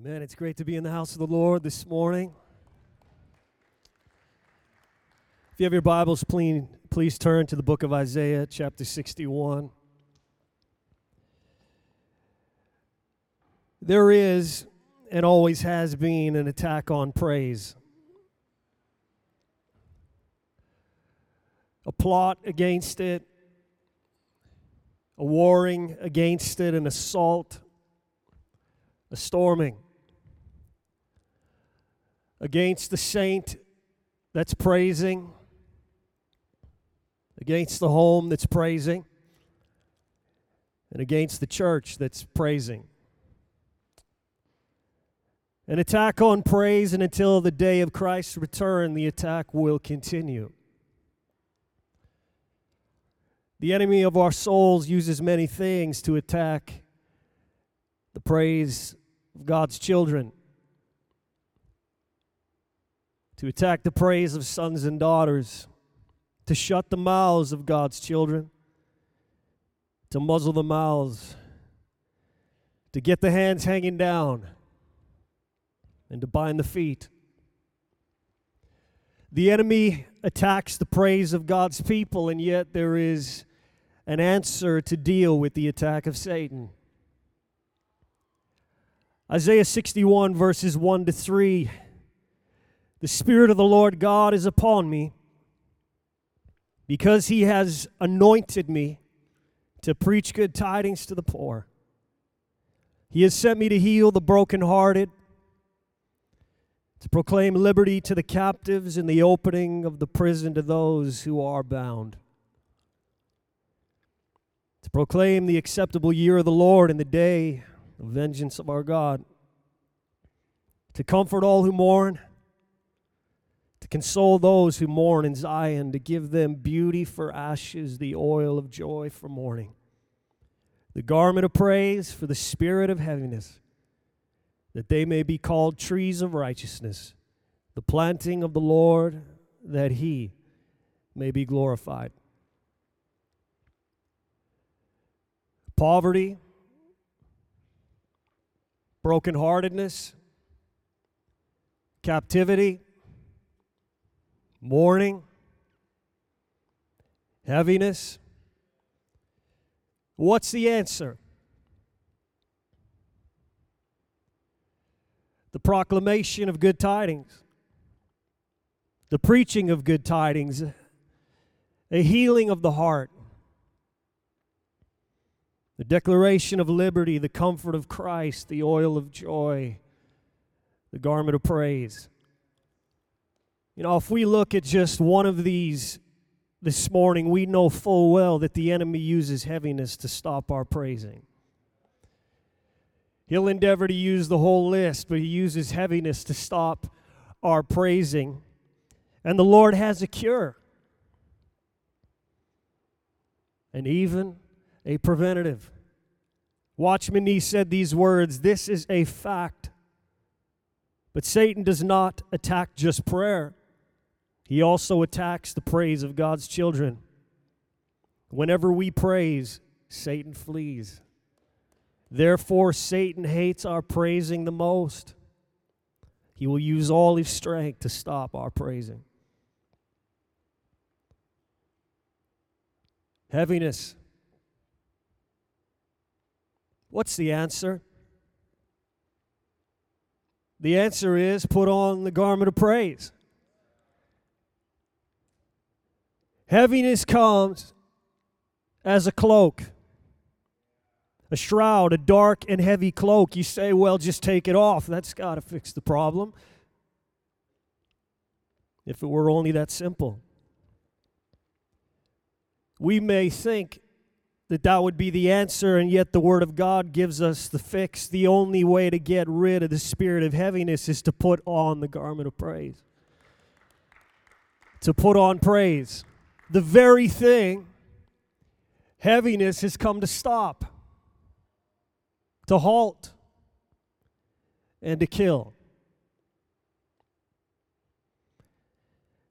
Amen. It's great to be in the house of the Lord this morning. If you have your Bibles, please, please turn to the book of Isaiah, chapter 61. There is and always has been an attack on praise, a plot against it, a warring against it, an assault, a storming against the saint that's praising, against the home that's praising, and against the church that's praising. An attack on praise, and until the day of Christ's return, the attack will continue. The enemy of our souls uses many things to attack the praise of God's children to attack the praise of sons and daughters, to shut the mouths of God's children, to muzzle the mouths, to get the hands hanging down, and to bind the feet. The enemy attacks the praise of God's people, and yet there is an answer to deal with the attack of Satan. Isaiah 61, verses 1 to 3 the Spirit of the Lord God is upon me because he has anointed me to preach good tidings to the poor. He has sent me to heal the brokenhearted, to proclaim liberty to the captives and the opening of the prison to those who are bound, to proclaim the acceptable year of the Lord and the day of vengeance of our God, to comfort all who mourn console those who mourn in Zion, to give them beauty for ashes, the oil of joy for mourning, the garment of praise for the spirit of heaviness, that they may be called trees of righteousness, the planting of the Lord, that he may be glorified. Poverty, brokenheartedness, captivity, mourning, heaviness. What's the answer? The proclamation of good tidings, the preaching of good tidings, a healing of the heart, the declaration of liberty, the comfort of Christ, the oil of joy, the garment of praise. You know, if we look at just one of these this morning, we know full well that the enemy uses heaviness to stop our praising. He'll endeavor to use the whole list, but he uses heaviness to stop our praising. And the Lord has a cure and even a preventative. Watchman Nee said these words This is a fact. But Satan does not attack just prayer, he also attacks the praise of God's children. Whenever we praise, Satan flees. Therefore, Satan hates our praising the most. He will use all his strength to stop our praising. Heaviness. What's the answer? The answer is put on the garment of praise. Heaviness comes as a cloak, a shroud, a dark and heavy cloak. You say, well, just take it off. That's got to fix the problem. If it were only that simple. We may think that that would be the answer, and yet the Word of God gives us the fix. The only way to get rid of the spirit of heaviness is to put on the garment of praise. To put on praise the very thing heaviness has come to stop, to halt, and to kill.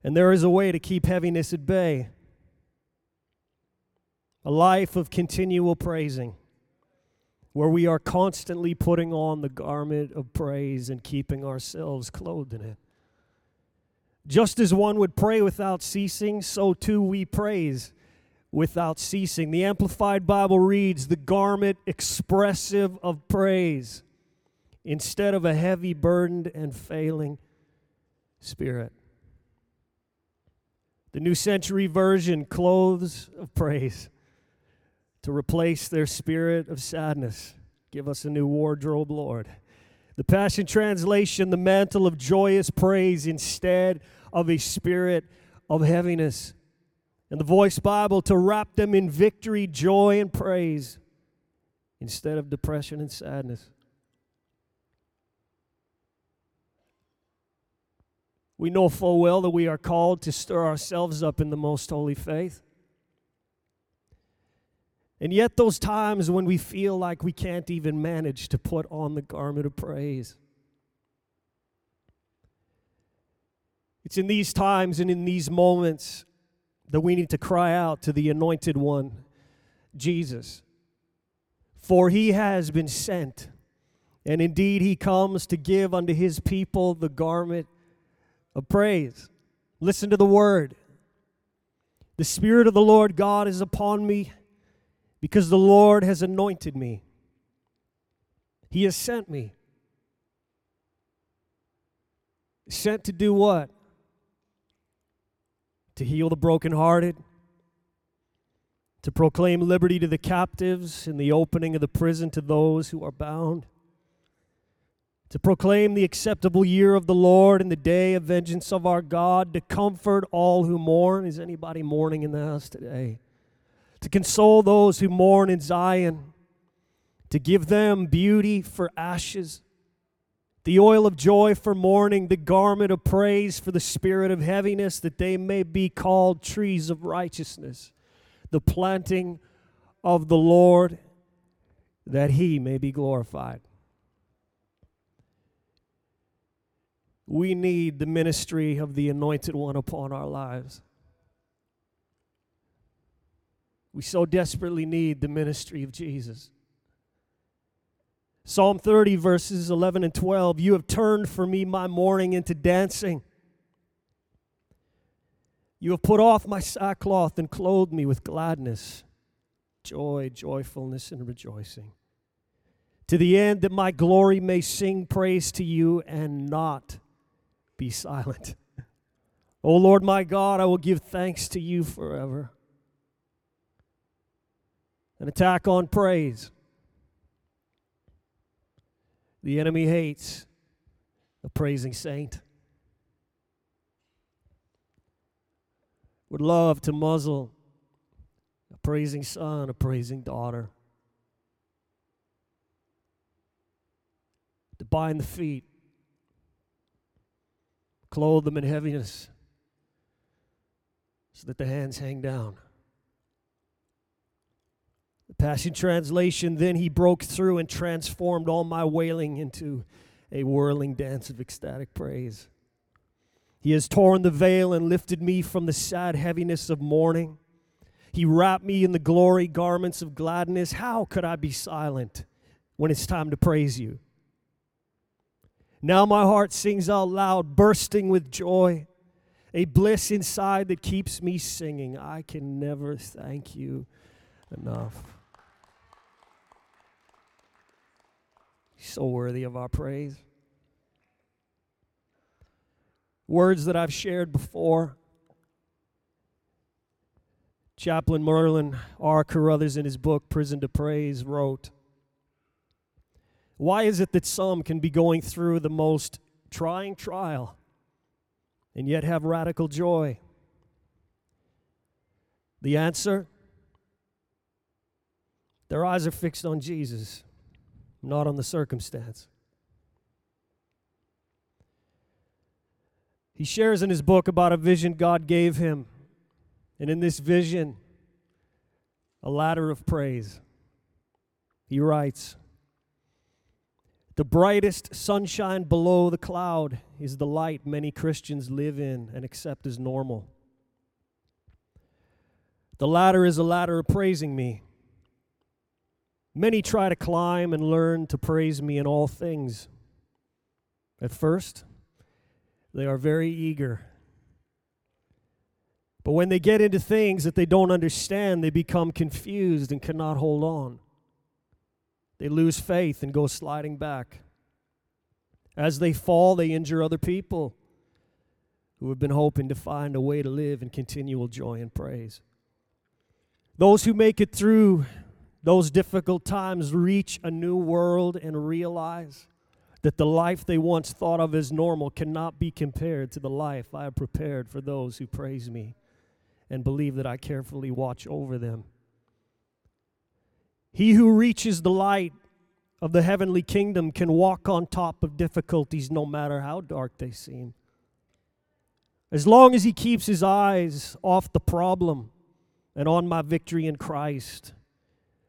And there is a way to keep heaviness at bay a life of continual praising. where we are constantly putting on the garment of praise and keeping ourselves clothed in it. Just as one would pray without ceasing, so too we praise without ceasing. The Amplified Bible reads, the garment expressive of praise instead of a heavy, burdened, and failing spirit. The New Century Version, clothes of praise to replace their spirit of sadness. Give us a new wardrobe, Lord. The Passion Translation, the mantle of joyous praise instead of a spirit of heaviness. And the Voice Bible, to wrap them in victory, joy, and praise instead of depression and sadness. We know full well that we are called to stir ourselves up in the most holy faith. And yet, those times when we feel like we can't even manage to put on the garment of praise. It's in these times and in these moments that we need to cry out to the anointed one, Jesus. For he has been sent, and indeed he comes to give unto his people the garment of praise. Listen to the word. The Spirit of the Lord God is upon me because the Lord has anointed me. He has sent me. Sent to do what? To heal the brokenhearted, to proclaim liberty to the captives and the opening of the prison to those who are bound, to proclaim the acceptable year of the Lord and the day of vengeance of our God, to comfort all who mourn. Is anybody mourning in the house today? To console those who mourn in Zion, to give them beauty for ashes, the oil of joy for mourning, the garment of praise for the spirit of heaviness, that they may be called trees of righteousness, the planting of the Lord, that he may be glorified. We need the ministry of the Anointed One upon our lives. We so desperately need the ministry of Jesus. Psalm 30, verses 11 and 12 You have turned for me my mourning into dancing. You have put off my sackcloth and clothed me with gladness, joy, joyfulness, and rejoicing. To the end that my glory may sing praise to you and not be silent. O Lord my God, I will give thanks to you forever an attack on praise. The enemy hates a praising saint. Would love to muzzle a praising son, a praising daughter. To bind the feet, clothe them in heaviness, so that the hands hang down. Passion Translation, then he broke through and transformed all my wailing into a whirling dance of ecstatic praise. He has torn the veil and lifted me from the sad heaviness of mourning. He wrapped me in the glory garments of gladness. How could I be silent when it's time to praise you? Now my heart sings out loud, bursting with joy, a bliss inside that keeps me singing. I can never thank you enough. So worthy of our praise. Words that I've shared before. Chaplain Merlin R. Carothers, in his book Prison to Praise, wrote Why is it that some can be going through the most trying trial and yet have radical joy? The answer their eyes are fixed on Jesus not on the circumstance. He shares in his book about a vision God gave him. And in this vision, a ladder of praise. He writes The brightest sunshine below the cloud is the light many Christians live in and accept as normal. The ladder is a ladder of praising me Many try to climb and learn to praise me in all things. At first, they are very eager. But when they get into things that they don't understand, they become confused and cannot hold on. They lose faith and go sliding back. As they fall, they injure other people who have been hoping to find a way to live in continual joy and praise. Those who make it through those difficult times reach a new world and realize that the life they once thought of as normal cannot be compared to the life I have prepared for those who praise me and believe that I carefully watch over them. He who reaches the light of the heavenly kingdom can walk on top of difficulties no matter how dark they seem. As long as he keeps his eyes off the problem and on my victory in Christ,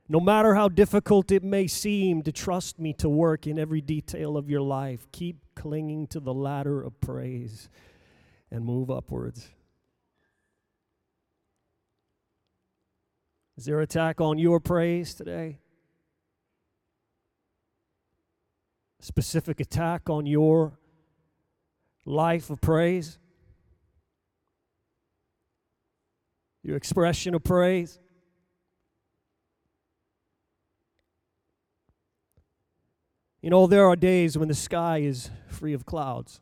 no matter how difficult it may seem to trust me to work in every detail of your life, keep clinging to the ladder of praise and move upwards. Is there attack on your praise today? Specific attack on your life of praise? Your expression of praise? You know, there are days when the sky is free of clouds.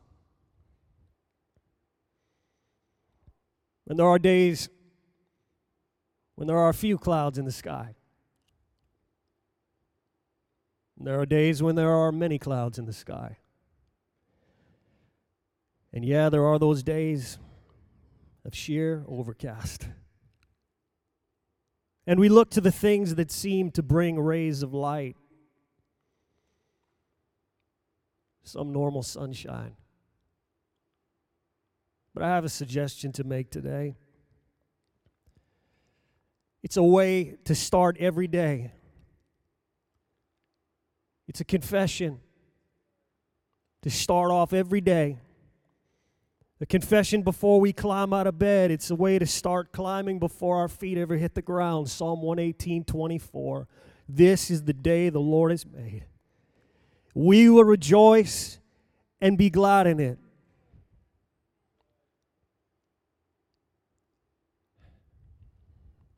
And there are days when there are few clouds in the sky. And there are days when there are many clouds in the sky. And yeah, there are those days of sheer overcast. And we look to the things that seem to bring rays of light, some normal sunshine. But I have a suggestion to make today. It's a way to start every day. It's a confession to start off every day. A confession before we climb out of bed. It's a way to start climbing before our feet ever hit the ground. Psalm 118 24. This is the day the Lord has made. We will rejoice and be glad in it.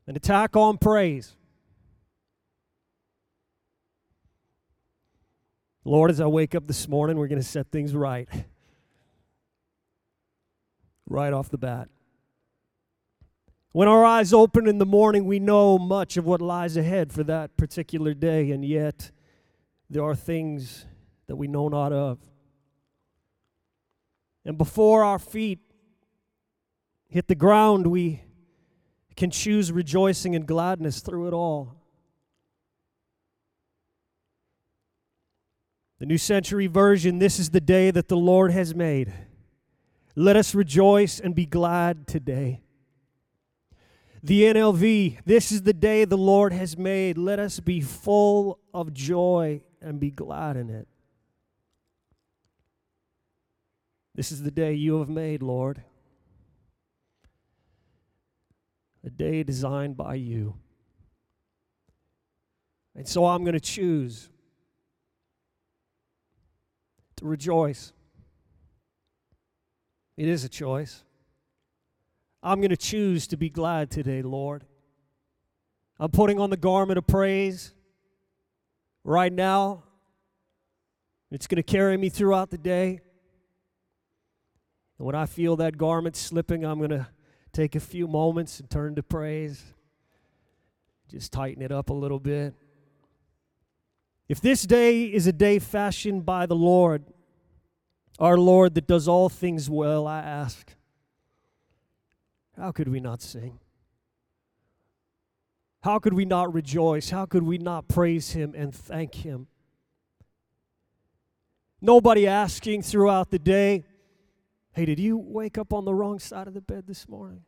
an attack on praise. Lord, as I wake up this morning, we're going to set things right. Right off the bat. When our eyes open in the morning, we know much of what lies ahead for that particular day, and yet there are things that we know not of. And before our feet hit the ground, we can choose rejoicing and gladness through it all. The New Century Version this is the day that the Lord has made. Let us rejoice and be glad today. The NLV, this is the day the Lord has made. Let us be full of joy and be glad in it. This is the day you have made, Lord a day designed by you. And so I'm going to choose to rejoice. It is a choice. I'm going to choose to be glad today, Lord. I'm putting on the garment of praise right now. It's going to carry me throughout the day. And when I feel that garment slipping, I'm going to take a few moments and turn to praise. Just tighten it up a little bit. If this day is a day fashioned by the Lord, our Lord that does all things well, I ask, how could we not sing? How could we not rejoice? How could we not praise Him and thank Him? Nobody asking throughout the day, Hey, did you wake up on the wrong side of the bed this morning?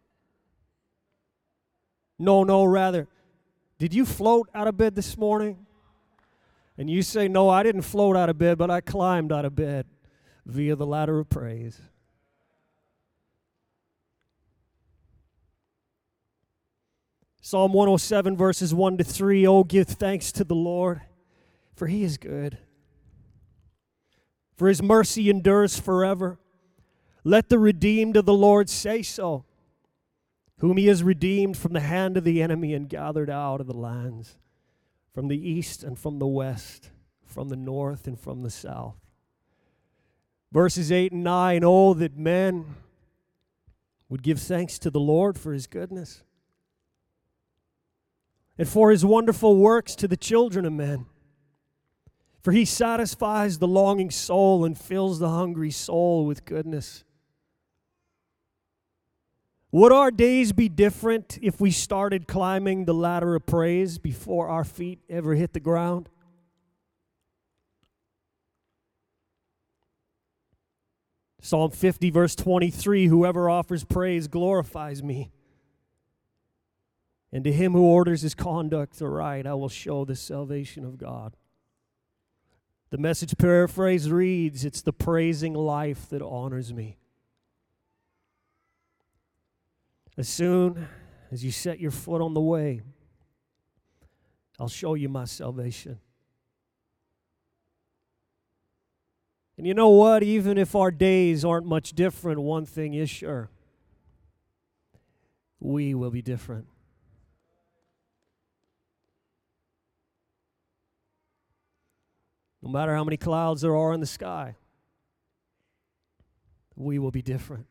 No, no, rather, did you float out of bed this morning? And you say, No, I didn't float out of bed, but I climbed out of bed via the ladder of praise. Psalm 107, verses 1 to 3 Oh, give thanks to the Lord, for he is good. For his mercy endures forever. Let the redeemed of the Lord say so, whom he has redeemed from the hand of the enemy and gathered out of the lands, from the east and from the west, from the north and from the south. Verses 8 and 9 Oh, that men would give thanks to the Lord for his goodness and for his wonderful works to the children of men. For he satisfies the longing soul and fills the hungry soul with goodness. Would our days be different if we started climbing the ladder of praise before our feet ever hit the ground? Psalm 50, verse 23 Whoever offers praise glorifies me. And to him who orders his conduct aright, I will show the salvation of God. The message paraphrase reads It's the praising life that honors me. As soon as you set your foot on the way, I'll show you my salvation. And you know what? Even if our days aren't much different, one thing is sure we will be different. No matter how many clouds there are in the sky, we will be different.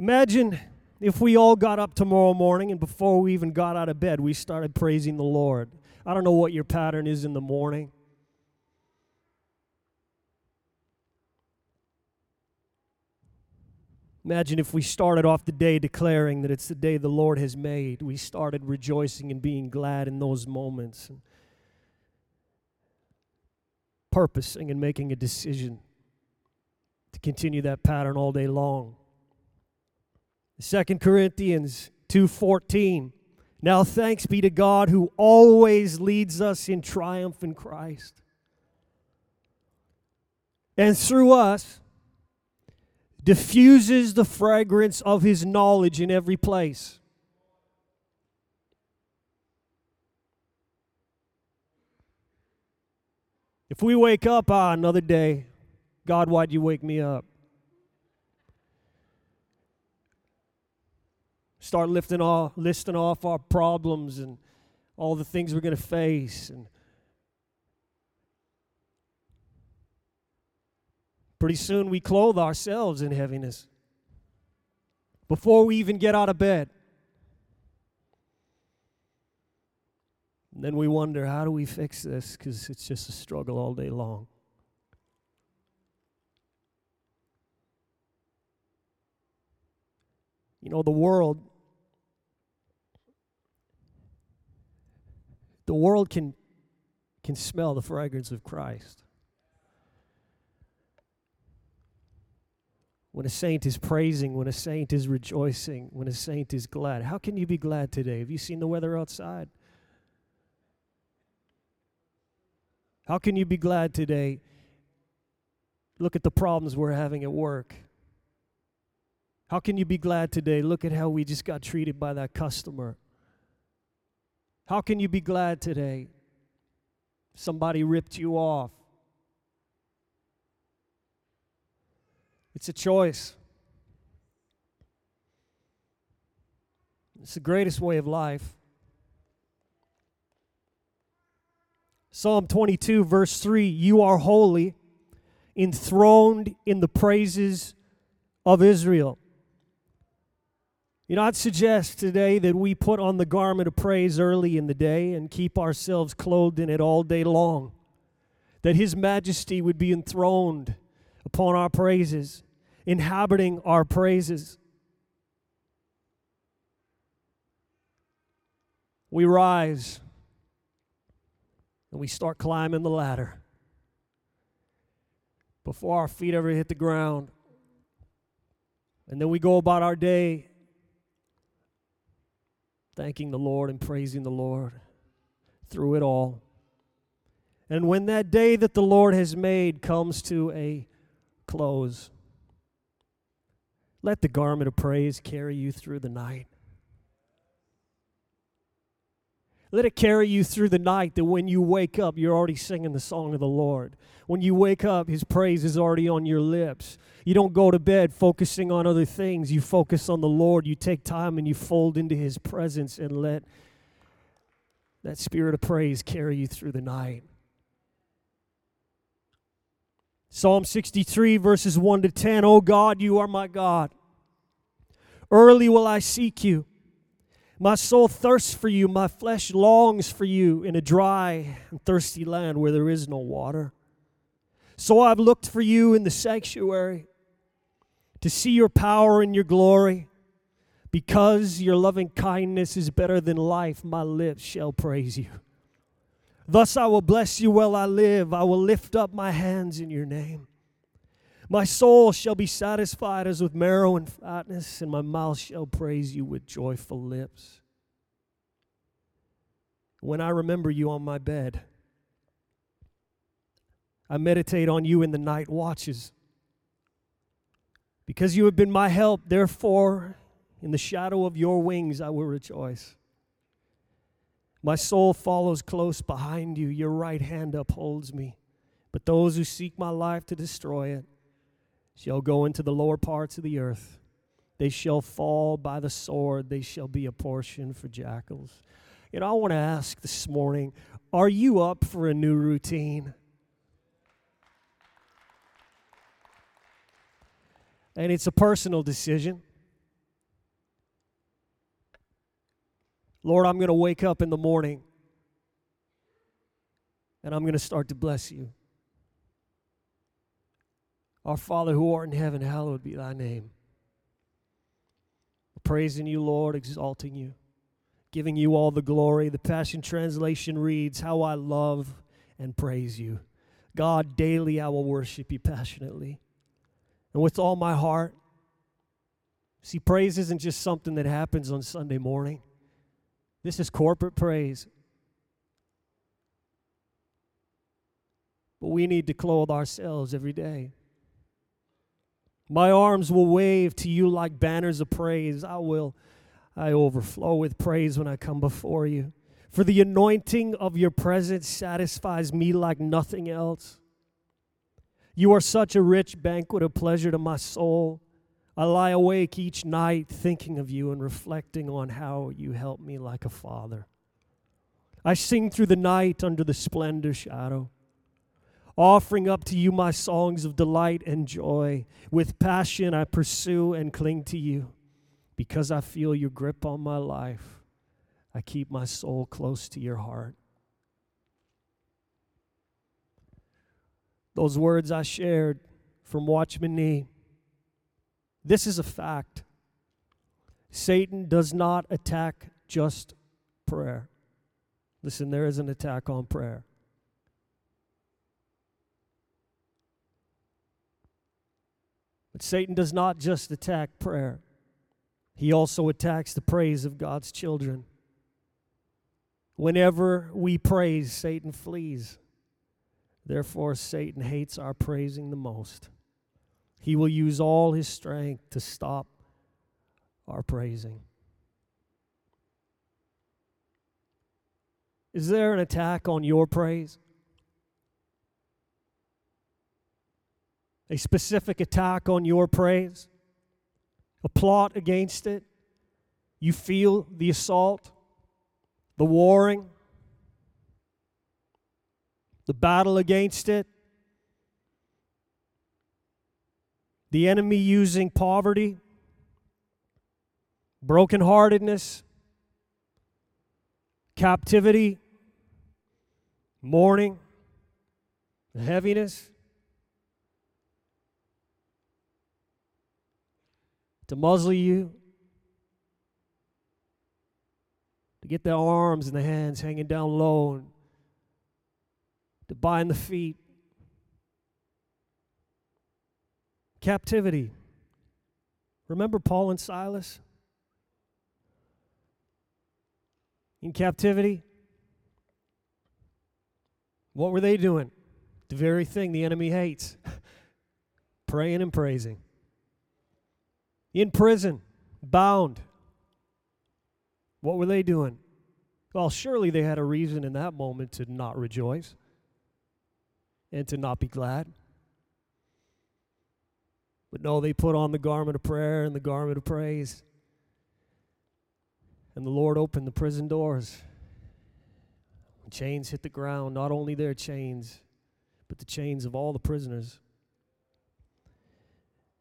Imagine if we all got up tomorrow morning and before we even got out of bed, we started praising the Lord. I don't know what your pattern is in the morning. Imagine if we started off the day declaring that it's the day the Lord has made. We started rejoicing and being glad in those moments and purposing and making a decision to continue that pattern all day long. Second Corinthians 2:14 Now thanks be to God who always leads us in triumph in Christ. And through us diffuses the fragrance of his knowledge in every place. If we wake up, ah, another day, God, why'd you wake me up? Start lifting off, listing off our problems and all the things we're going to face. And pretty soon we clothe ourselves in heaviness before we even get out of bed. And then we wonder, how do we fix this? Because it's just a struggle all day long. You know, the world, the world can, can smell the fragrance of Christ. When a saint is praising, when a saint is rejoicing, when a saint is glad, how can you be glad today? Have you seen the weather outside? How can you be glad today? Look at the problems we're having at work. How can you be glad today? Look at how we just got treated by that customer. How can you be glad today? Somebody ripped you off. It's a choice. It's the greatest way of life. Psalm 22, verse 3 You are holy, enthroned in the praises of Israel. You know, I'd suggest today that we put on the garment of praise early in the day and keep ourselves clothed in it all day long. That His majesty would be enthroned upon our praises, inhabiting our praises. We rise and we start climbing the ladder before our feet ever hit the ground. And then we go about our day thanking the Lord and praising the Lord through it all. And when that day that the Lord has made comes to a close, let the garment of praise carry you through the night. Let it carry you through the night that when you wake up, you're already singing the song of the Lord. When you wake up, His praise is already on your lips. You don't go to bed focusing on other things. You focus on the Lord. You take time and you fold into His presence and let that spirit of praise carry you through the night. Psalm 63, verses 1 to 10. Oh God, you are my God. Early will I seek you. My soul thirsts for you. My flesh longs for you in a dry and thirsty land where there is no water. So I've looked for you in the sanctuary to see your power and your glory. Because your loving kindness is better than life, my lips shall praise you. Thus I will bless you while I live. I will lift up my hands in your name. My soul shall be satisfied as with marrow and fatness, and my mouth shall praise you with joyful lips. When I remember you on my bed, I meditate on you in the night watches. Because you have been my help, therefore, in the shadow of your wings I will rejoice. My soul follows close behind you. Your right hand upholds me. But those who seek my life to destroy it shall go into the lower parts of the earth. They shall fall by the sword. They shall be a portion for jackals. You know, I want to ask this morning are you up for a new routine? And it's a personal decision. Lord, I'm going to wake up in the morning and I'm going to start to bless you. Our Father who art in heaven, hallowed be thy name. Praising you, Lord, exalting you, giving you all the glory. The Passion Translation reads, How I love and praise you. God, daily I will worship you passionately and with all my heart. See, praise isn't just something that happens on Sunday morning. This is corporate praise. But we need to clothe ourselves every day. My arms will wave to you like banners of praise. I will I overflow with praise when I come before you. For the anointing of your presence satisfies me like nothing else. You are such a rich banquet of pleasure to my soul. I lie awake each night thinking of you and reflecting on how you help me like a father. I sing through the night under the splendor shadow, offering up to you my songs of delight and joy. With passion, I pursue and cling to you because I feel your grip on my life. I keep my soul close to your heart. Those words I shared from Watchman Nee this is a fact. Satan does not attack just prayer. Listen, there is an attack on prayer. But Satan does not just attack prayer, he also attacks the praise of God's children. Whenever we praise, Satan flees. Therefore, Satan hates our praising the most. He will use all his strength to stop our praising. Is there an attack on your praise? A specific attack on your praise? A plot against it? You feel the assault, the warring, the battle against it? the enemy using poverty, brokenheartedness, captivity, mourning, heaviness, to muzzle you, to get the arms and the hands hanging down low, and to bind the feet. captivity. Remember Paul and Silas? In captivity? What were they doing? The very thing the enemy hates praying and praising. In prison, bound. What were they doing? Well, surely they had a reason in that moment to not rejoice and to not be glad. But no, they put on the garment of prayer and the garment of praise. And the Lord opened the prison doors. Chains hit the ground, not only their chains, but the chains of all the prisoners.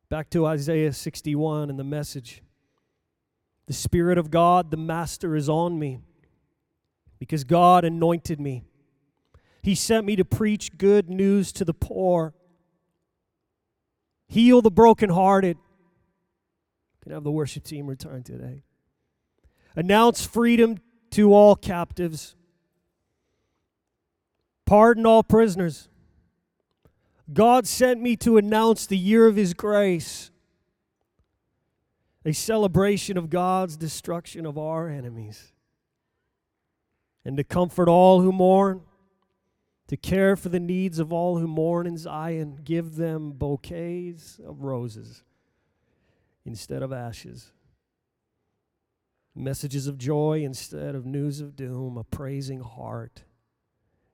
Back to Isaiah 61 and the message. The Spirit of God, the Master, is on me because God anointed me. He sent me to preach good news to the poor, heal the brokenhearted. Can I have the worship team return today? Announce freedom to all captives, pardon all prisoners. God sent me to announce the year of His grace, a celebration of God's destruction of our enemies, and to comfort all who mourn, to care for the needs of all who mourn in Zion, give them bouquets of roses instead of ashes, messages of joy instead of news of doom, a praising heart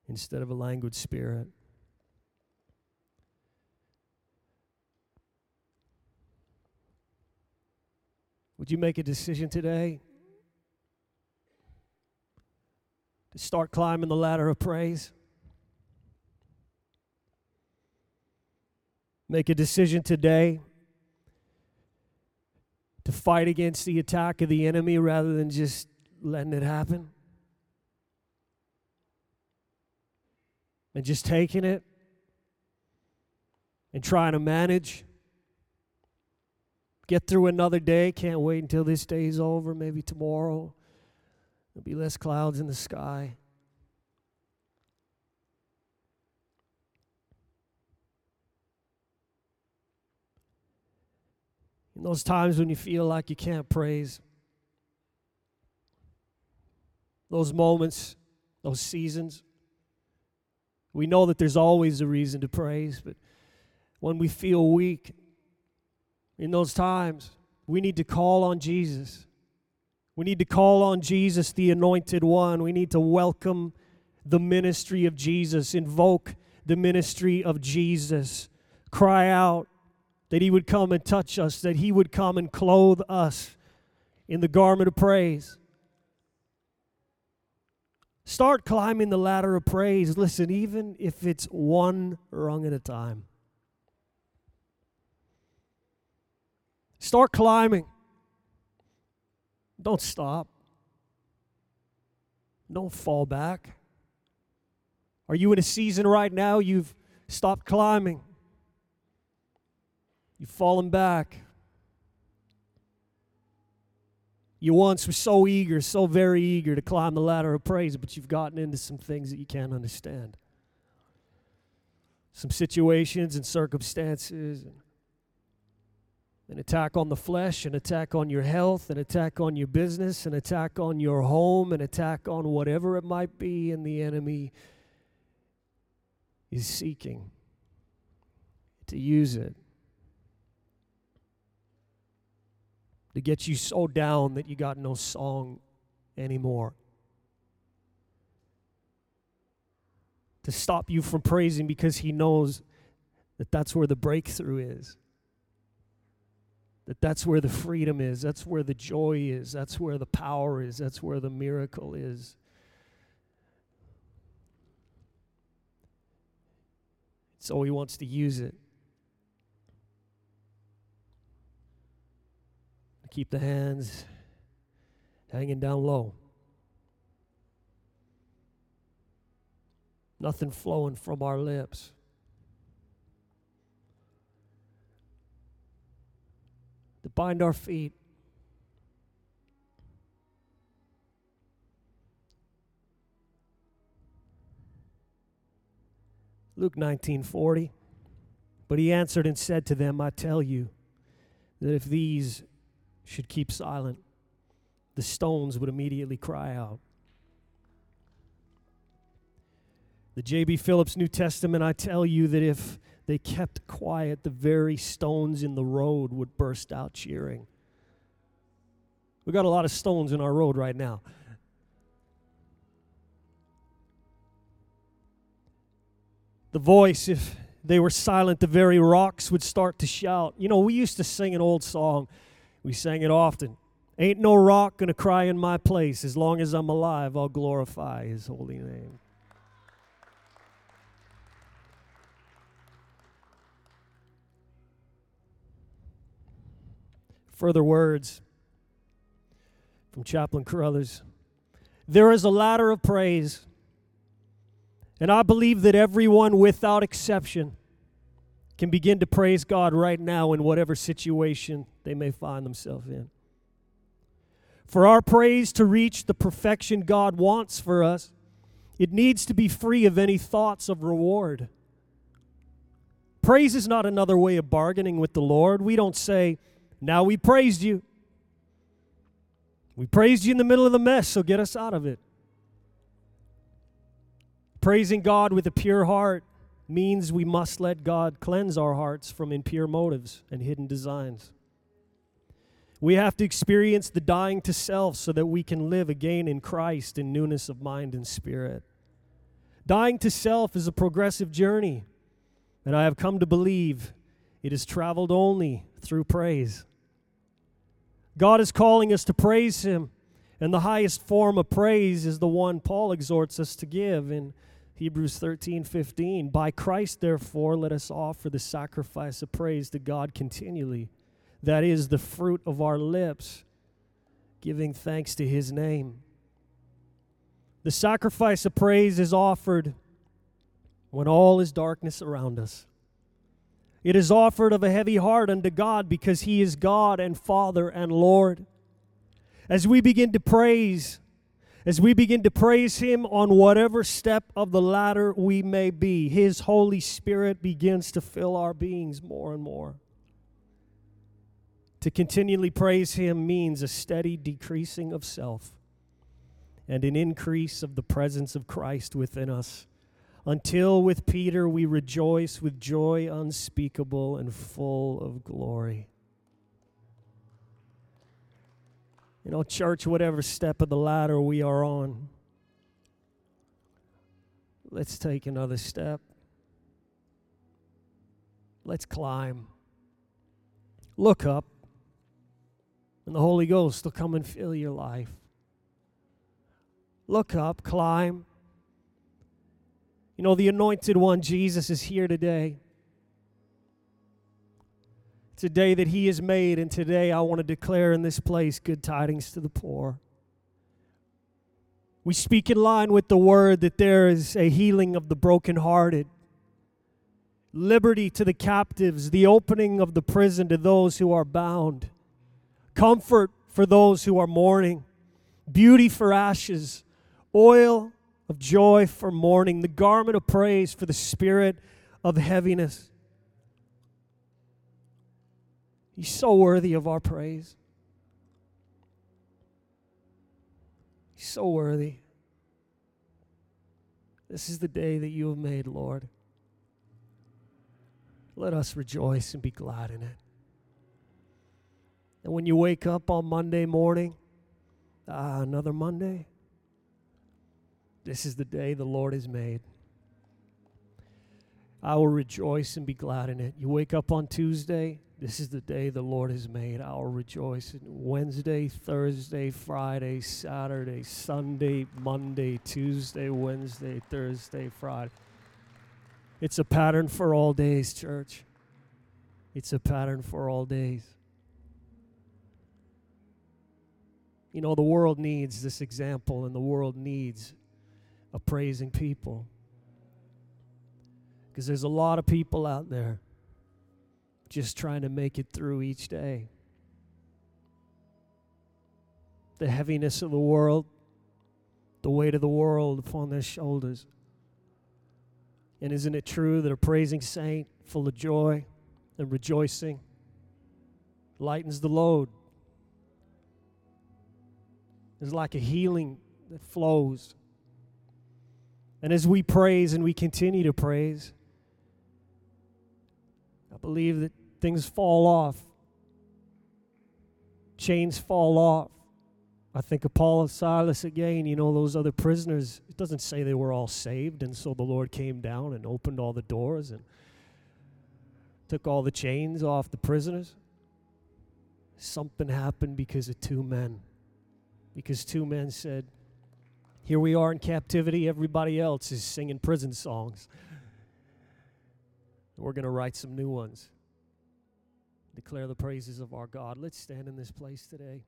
instead of a languid spirit. Would you make a decision today to start climbing the ladder of praise? Make a decision today to fight against the attack of the enemy rather than just letting it happen. And just taking it and trying to manage. Get through another day. Can't wait until this day's over. Maybe tomorrow. There'll be less clouds in the sky. In those times when you feel like you can't praise, those moments, those seasons, we know that there's always a reason to praise, but when we feel weak, in those times, we need to call on Jesus. We need to call on Jesus, the anointed one. We need to welcome the ministry of Jesus, invoke the ministry of Jesus, cry out that he would come and touch us, that he would come and clothe us in the garment of praise. Start climbing the ladder of praise. Listen, even if it's one rung at a time. Start climbing. Don't stop. Don't fall back. Are you in a season right now you've stopped climbing? You've fallen back. You once were so eager, so very eager to climb the ladder of praise, but you've gotten into some things that you can't understand. Some situations and circumstances and an attack on the flesh, an attack on your health, an attack on your business, an attack on your home, an attack on whatever it might be, and the enemy is seeking to use it to get you so down that you got no song anymore. To stop you from praising because he knows that that's where the breakthrough is that that's where the freedom is, that's where the joy is, that's where the power is, that's where the miracle is. So he wants to use it. Keep the hands hanging down low. Nothing flowing from our lips. To bind our feet. Luke 19:40 But he answered and said to them I tell you that if these should keep silent the stones would immediately cry out The J.B. Phillips New Testament I tell you that if they kept quiet. The very stones in the road would burst out cheering. We got a lot of stones in our road right now. The voice, if they were silent, the very rocks would start to shout. You know, we used to sing an old song, we sang it often. Ain't no rock gonna cry in my place. As long as I'm alive, I'll glorify his holy name. Further words from Chaplain Carothers. There is a ladder of praise, and I believe that everyone without exception can begin to praise God right now in whatever situation they may find themselves in. For our praise to reach the perfection God wants for us, it needs to be free of any thoughts of reward. Praise is not another way of bargaining with the Lord. We don't say, Now we praised you. We praised you in the middle of the mess, so get us out of it. Praising God with a pure heart means we must let God cleanse our hearts from impure motives and hidden designs. We have to experience the dying to self so that we can live again in Christ in newness of mind and spirit. Dying to self is a progressive journey, and I have come to believe it is traveled only through praise. God is calling us to praise Him, and the highest form of praise is the one Paul exhorts us to give in Hebrews 13 15. By Christ, therefore, let us offer the sacrifice of praise to God continually that is the fruit of our lips, giving thanks to his name. The sacrifice of praise is offered when all is darkness around us. It is offered of a heavy heart unto God because he is God and Father and Lord. As we begin to praise, as we begin to praise Him on whatever step of the ladder we may be, His Holy Spirit begins to fill our beings more and more. To continually praise Him means a steady decreasing of self and an increase of the presence of Christ within us. Until with Peter we rejoice with joy unspeakable and full of glory. You know, church, whatever step of the ladder we are on, let's take another step. Let's climb. Look up and the Holy Ghost will come and fill your life. Look up, climb. You know, the anointed one, Jesus, is here today. It's a day that He has made, and today I want to declare in this place good tidings to the poor. We speak in line with the word that there is a healing of the brokenhearted, liberty to the captives, the opening of the prison to those who are bound comfort for those who are mourning, beauty for ashes, oil of joy for mourning, the garment of praise for the spirit of heaviness. He's so worthy of our praise. He's so worthy. This is the day that you have made, Lord. Let us rejoice and be glad in it. And when you wake up on Monday morning, ah, another Monday, this is the day the Lord has made. I will rejoice and be glad in it. You wake up on Tuesday, this is the day the Lord has made. I will rejoice. Wednesday, Thursday, Friday, Saturday, Sunday, Monday, Tuesday, Wednesday, Thursday, Friday. It's a pattern for all days, church. It's a pattern for all days. You know, the world needs this example, and the world needs a praising people. Because there's a lot of people out there just trying to make it through each day. The heaviness of the world, the weight of the world upon their shoulders. And isn't it true that a praising saint full of joy and rejoicing lightens the load? is like a healing that flows. And as we praise and we continue to praise, I believe that things fall off, chains fall off, I think of Paul and Silas again, you know, those other prisoners. It doesn't say they were all saved, and so the Lord came down and opened all the doors and took all the chains off the prisoners. Something happened because of two men. Because two men said, Here we are in captivity, everybody else is singing prison songs. We're going to write some new ones. Declare the praises of our God. Let's stand in this place today.